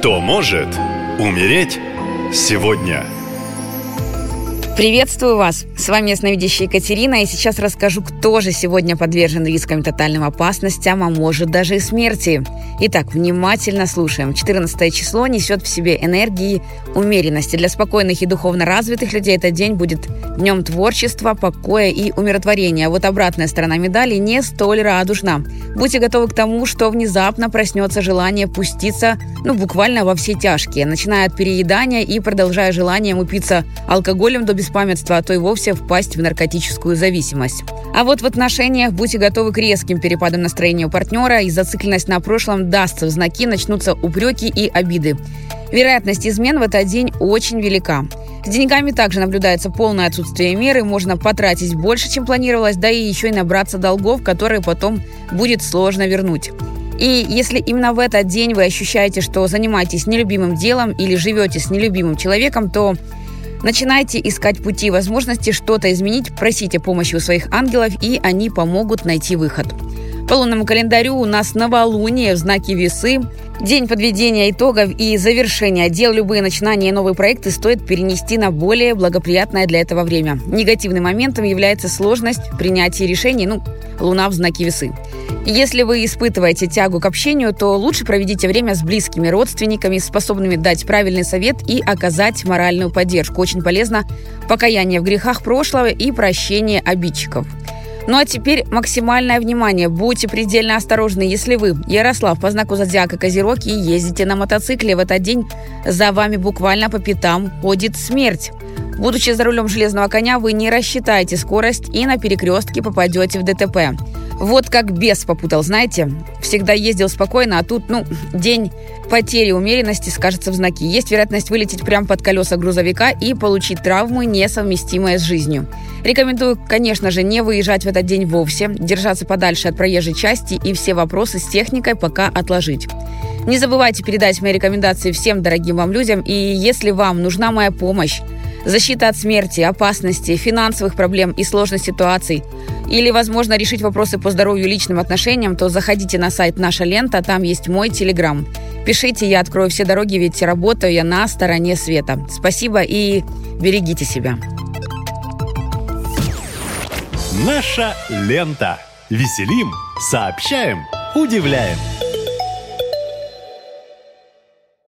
Кто может умереть сегодня? Приветствую вас! С вами ясновидящая Екатерина, и сейчас расскажу, кто же сегодня подвержен рискам тотальным опасностям, а может даже и смерти. Итак, внимательно слушаем. 14 число несет в себе энергии умеренности. Для спокойных и духовно развитых людей этот день будет днем творчества, покоя и умиротворения. А вот обратная сторона медали не столь радужна. Будьте готовы к тому, что внезапно проснется желание пуститься, ну, буквально во все тяжкие, начиная от переедания и продолжая желанием упиться алкоголем до беспамятства, а то и вовсе впасть в наркотическую зависимость. А вот в отношениях будьте готовы к резким перепадам настроения у партнера, и зацикленность на прошлом дастся в знаки, начнутся упреки и обиды. Вероятность измен в этот день очень велика. С деньгами также наблюдается полное отсутствие меры, можно потратить больше, чем планировалось, да и еще и набраться долгов, которые потом будет сложно вернуть. И если именно в этот день вы ощущаете, что занимаетесь нелюбимым делом или живете с нелюбимым человеком, то Начинайте искать пути и возможности что-то изменить, просите помощи у своих ангелов, и они помогут найти выход. По лунному календарю у нас новолуние в знаке весы. День подведения итогов и завершения дел, любые начинания и новые проекты стоит перенести на более благоприятное для этого время. Негативным моментом является сложность принятия решений, ну, луна в знаке весы. Если вы испытываете тягу к общению, то лучше проведите время с близкими родственниками, способными дать правильный совет и оказать моральную поддержку. Очень полезно покаяние в грехах прошлого и прощение обидчиков. Ну а теперь максимальное внимание. Будьте предельно осторожны, если вы, Ярослав, по знаку зодиака Козерог, и ездите на мотоцикле в этот день, за вами буквально по пятам ходит смерть. Будучи за рулем железного коня, вы не рассчитаете скорость и на перекрестке попадете в ДТП. Вот как бес попутал, знаете? Всегда ездил спокойно, а тут, ну, день потери умеренности скажется в знаке. Есть вероятность вылететь прямо под колеса грузовика и получить травмы, несовместимые с жизнью. Рекомендую, конечно же, не выезжать в этот день вовсе, держаться подальше от проезжей части и все вопросы с техникой пока отложить. Не забывайте передать мои рекомендации всем дорогим вам людям, и если вам нужна моя помощь, защита от смерти, опасности, финансовых проблем и сложных ситуаций, или, возможно, решить вопросы по здоровью и личным отношениям, то заходите на сайт «Наша лента», там есть мой телеграм. Пишите, я открою все дороги, ведь работаю я на стороне света. Спасибо и берегите себя. Наша лента. Веселим, сообщаем, удивляем.